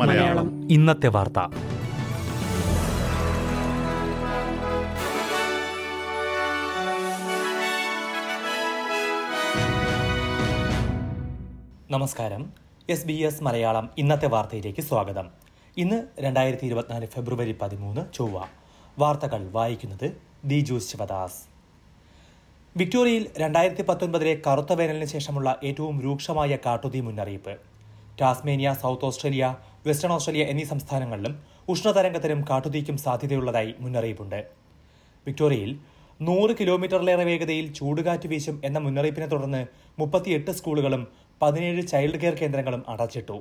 മലയാളം. ഇന്നത്തെ വാർത്ത. നമസ്കാരം. എസ് ബി എസ് മലയാളം ഇന്നത്തെ വാർത്തയിലേക്ക് സ്വാഗതം. ഇന്ന് രണ്ടായിരത്തി ഇരുപത്തിനാല് ഫെബ്രുവരി പതിമൂന്ന് ചൊവ്വ. വാർത്തകൾ വായിക്കുന്നത് ദിജൂസ് ശിവദാസ്. വിക്ടോറിയയിൽ രണ്ടായിരത്തി പത്തൊൻപതിലെ കറുത്ത വേനലിന് ശേഷമുള്ള ഏറ്റവും രൂക്ഷമായ കാട്ടുതീ മുന്നറിയിപ്പ്. Tasmania south Australia western Australia എന്നീ സംസ്ഥാനങ്ങളിലും ഉഷ്ണതരംഗത്തിനും കാട്ടുതീക്കും സാധ്യതയുള്ളതായി മുന്നറിയിപ്പുണ്ട്. വിക്ടോറിയയിൽ നൂറ് കിലോമീറ്ററിലേറെ വേഗതയിൽ ചൂടുകാറ്റ് വീശും എന്ന മുന്നറിയിപ്പിനെ തുടർന്ന് മുപ്പത്തിയെട്ട് സ്കൂളുകളും പതിനേഴ് ചൈൽഡ് കെയർ കേന്ദ്രങ്ങളും അടച്ചിട്ടു.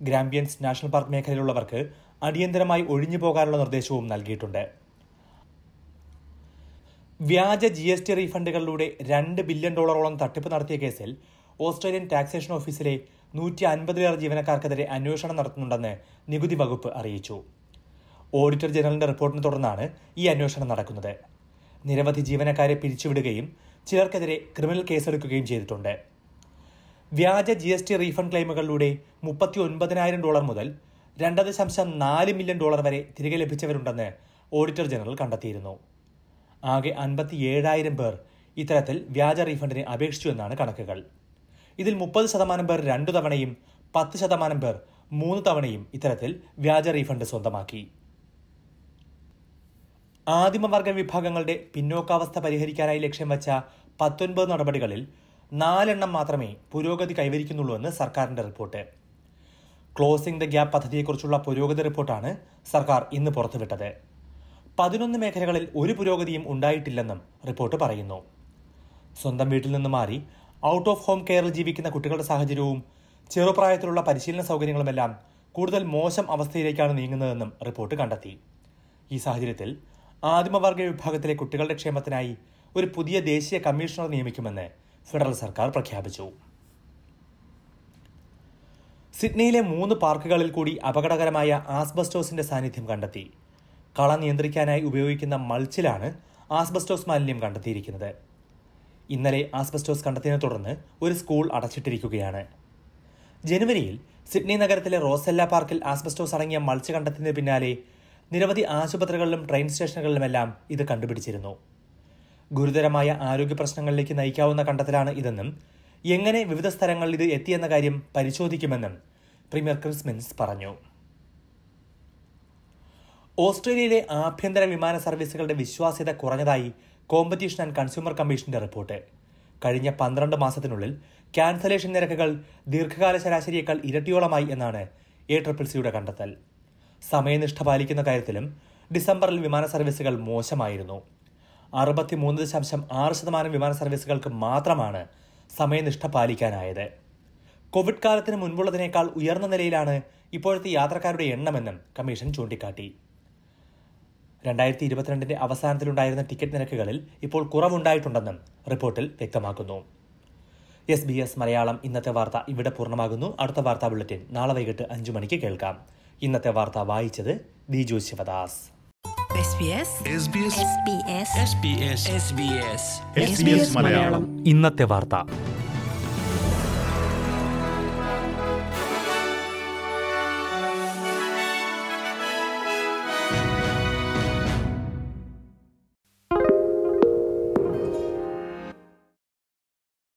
ഗ്രാമ്പിയൻസ് നാഷണൽ പാർക്ക് മേഖലയിലുള്ളവർക്ക് അടിയന്തരമായി ഒഴിഞ്ഞു പോകാനുള്ള നിർദ്ദേശവും നൽകിയിട്ടുണ്ട്. വ്യാജ ജി എസ് ടി റീഫണ്ടുകളിലൂടെ രണ്ട് ബില്യൺ ഡോളറോളം തട്ടിപ്പ് നടത്തിയ കേസിൽ ഓസ്ട്രേലിയൻ ടാക്സേഷൻ ഓഫീസിലെ നൂറ്റി അൻപതിലേറെ ജീവനക്കാർക്കെതിരെ അന്വേഷണം നടത്തുന്നുണ്ടെന്ന് നികുതി വകുപ്പ് അറിയിച്ചു. ഓഡിറ്റർ ജനറലിന്റെ റിപ്പോർട്ടിനെ തുടർന്നാണ് ഈ അന്വേഷണം നടക്കുന്നത്. നിരവധി ജീവനക്കാരെ പിരിച്ചുവിടുകയും ചിലർക്കെതിരെ ക്രിമിനൽ കേസെടുക്കുകയും ചെയ്തിട്ടുണ്ട്. വ്യാജ ജി എസ് ടി റീഫണ്ട് ക്ലെയിമുകളിലൂടെ മുപ്പത്തി ഒൻപതിനായിരം ഡോളർ മുതൽ രണ്ട് ദശാംശം നാല് മില്യൺ ഡോളർ വരെ തിരികെ ലഭിച്ചവരുണ്ടെന്ന് ഓഡിറ്റർ ജനറൽ കണ്ടെത്തിയിരുന്നു. ആകെ അൻപത്തി ഏഴായിരം പേർ ഇത്തരത്തിൽ വ്യാജ റീഫണ്ടിന് അപേക്ഷിച്ചു എന്നാണ് കണക്കുകൾ. ഇതിൽ മുപ്പത് ശതമാനം പേർ രണ്ടു തവണയും പത്ത് ശതമാനം പേർ മൂന്ന് തവണയും ഇത്തരത്തിൽ വ്യാജ റീഫണ്ട് സ്വന്തമാക്കി. ആദിമവർഗ വിഭാഗങ്ങളുടെ പിന്നോക്കാവസ്ഥ പരിഹരിക്കാനായി ലക്ഷ്യം വച്ച പത്തൊൻപത് നടപടികളിൽ നാലെണ്ണം മാത്രമേ പുരോഗതി കൈവരിക്കുന്നുള്ളൂ എന്ന് സർക്കാരിന്റെ റിപ്പോർട്ട്. ക്ലോസിംഗ് ദ ഗ്യാപ്പ് പദ്ധതിയെക്കുറിച്ചുള്ള പുരോഗതി റിപ്പോർട്ടാണ് സർക്കാർ ഇന്ന് പുറത്തുവിട്ടത്. പതിനൊന്ന് മേഖലകളിൽ ഒരു പുരോഗതിയും ഉണ്ടായിട്ടില്ലെന്നും റിപ്പോർട്ട് പറയുന്നു. സ്വന്തം വീട്ടിൽ നിന്ന് മാറി ഔട്ട് ഓഫ് ഹോം കെയറിൽ ജീവിക്കുന്ന കുട്ടികളുടെ സാഹചര്യവും ചെറുപ്രായത്തിലുള്ള പരിശീലന സൗകര്യങ്ങളുമെല്ലാം കൂടുതൽ മോശം അവസ്ഥയിലേക്കാണ് നീങ്ങുന്നതെന്നും റിപ്പോർട്ട് കണ്ടെത്തി. ഈ സാഹചര്യത്തിൽ ആദിമവർഗ വിഭാഗത്തിലെ കുട്ടികളുടെ ക്ഷേമത്തിനായി ഒരു പുതിയ ദേശീയ കമ്മീഷണർ നിയമിക്കുമെന്ന് ഫെഡറൽ സർക്കാർ പ്രഖ്യാപിച്ചു. സിഡ്നിയിലെ മൂന്ന് പാർക്കുകളിൽ കൂടി അപകടകരമായ ആസ്ബസ്റ്റോസിന്റെ സാന്നിധ്യം കണ്ടെത്തി. കള നിയന്ത്രിക്കാനായി ഉപയോഗിക്കുന്ന മൾച്ചിലാണ് ആസ്ബസ്റ്റോസ് മാലിന്യം കണ്ടെത്തിയിരിക്കുന്നത്. ഇന്നലെ ആസ്ബസ്റ്റോസ് കണ്ടെത്തിയതിനെ തുടർന്ന് ഒരു സ്കൂൾ അടച്ചിട്ടിരിക്കുകയാണ്. ജനുവരിയിൽ സിഡ്നി നഗരത്തിലെ റോസെല്ല പാർക്കിൽ ആസ്ബസ്റ്റോസ് അടങ്ങിയ മൾച്ച് കണ്ടെത്തിയതിന് പിന്നാലെ നിരവധി ആശുപത്രികളിലും ട്രെയിൻ സ്റ്റേഷനുകളിലുമെല്ലാം ഇത് കണ്ടുപിടിച്ചിരുന്നു. ഗുരുതരമായ ആരോഗ്യ പ്രശ്നങ്ങളിലേക്ക് നയിക്കാവുന്ന കണ്ടെത്തലാണ് ഇതെന്നും എങ്ങനെ വിവിധ സ്ഥലങ്ങളിൽ ഇത് എത്തിയെന്ന കാര്യം പരിശോധിക്കുമെന്നും പ്രീമിയർ ക്രിസ്മിൻസ് പറഞ്ഞു. ഓസ്ട്രേലിയയിലെ ആഭ്യന്തര വിമാന സർവീസുകളുടെ വിശ്വാസ്യത കുറഞ്ഞതായി കോമ്പറ്റീഷൻ ആൻഡ് കൺസ്യൂമർ കമ്മീഷന്റെ റിപ്പോർട്ട്. കഴിഞ്ഞ പന്ത്രണ്ട് മാസത്തിനുള്ളിൽ ക്യാൻസലേഷൻ നിരക്കുകൾ ദീർഘകാല ശരാശരിയേക്കാൾ ഇരട്ടിയോളമായി എന്നാണ് എ ട്രിപ്പിൾ സിയുടെ കണ്ടെത്തൽ. സമയനിഷ്ഠ പാലിക്കുന്ന കാര്യത്തിലും ഡിസംബറിൽ വിമാന സർവീസുകൾ മോശമായിരുന്നു. അറുപത്തിമൂന്ന് ദശാംശം ആറ് ശതമാനം വിമാന സർവീസുകൾക്ക് മാത്രമാണ് സമയനിഷ്ഠ പാലിക്കാനായത്. കോവിഡ് കാലത്തിന് മുൻപുള്ളതിനേക്കാൾ ഉയർന്ന നിലയിലാണ് ഇപ്പോഴത്തെ യാത്രക്കാരുടെ എണ്ണമെന്നും കമ്മീഷൻ ചൂണ്ടിക്കാട്ടി. രണ്ടായിരത്തി ഇരുപത്തിരണ്ടിന്റെ അവസാനത്തിലുണ്ടായിരുന്ന ടിക്കറ്റ് നിരക്കുകളിൽ ഇപ്പോൾ കുറവുണ്ടായിട്ടുണ്ടെന്നും റിപ്പോർട്ടിൽ വ്യക്തമാക്കുന്നു. എസ് ബി എസ് മലയാളം ഇന്നത്തെ വാർത്ത ഇവിടെ പൂർണമാകുന്നു. അടുത്ത വാർത്താ ബുള്ളറ്റിൻ നാളെ വൈകിട്ട് അഞ്ചു മണിക്ക് കേൾക്കാം. ഇന്നത്തെ വാർത്ത വായിച്ചത് ബിജു ശിവദാസ്. ഇന്നത്തെ വാർത്ത.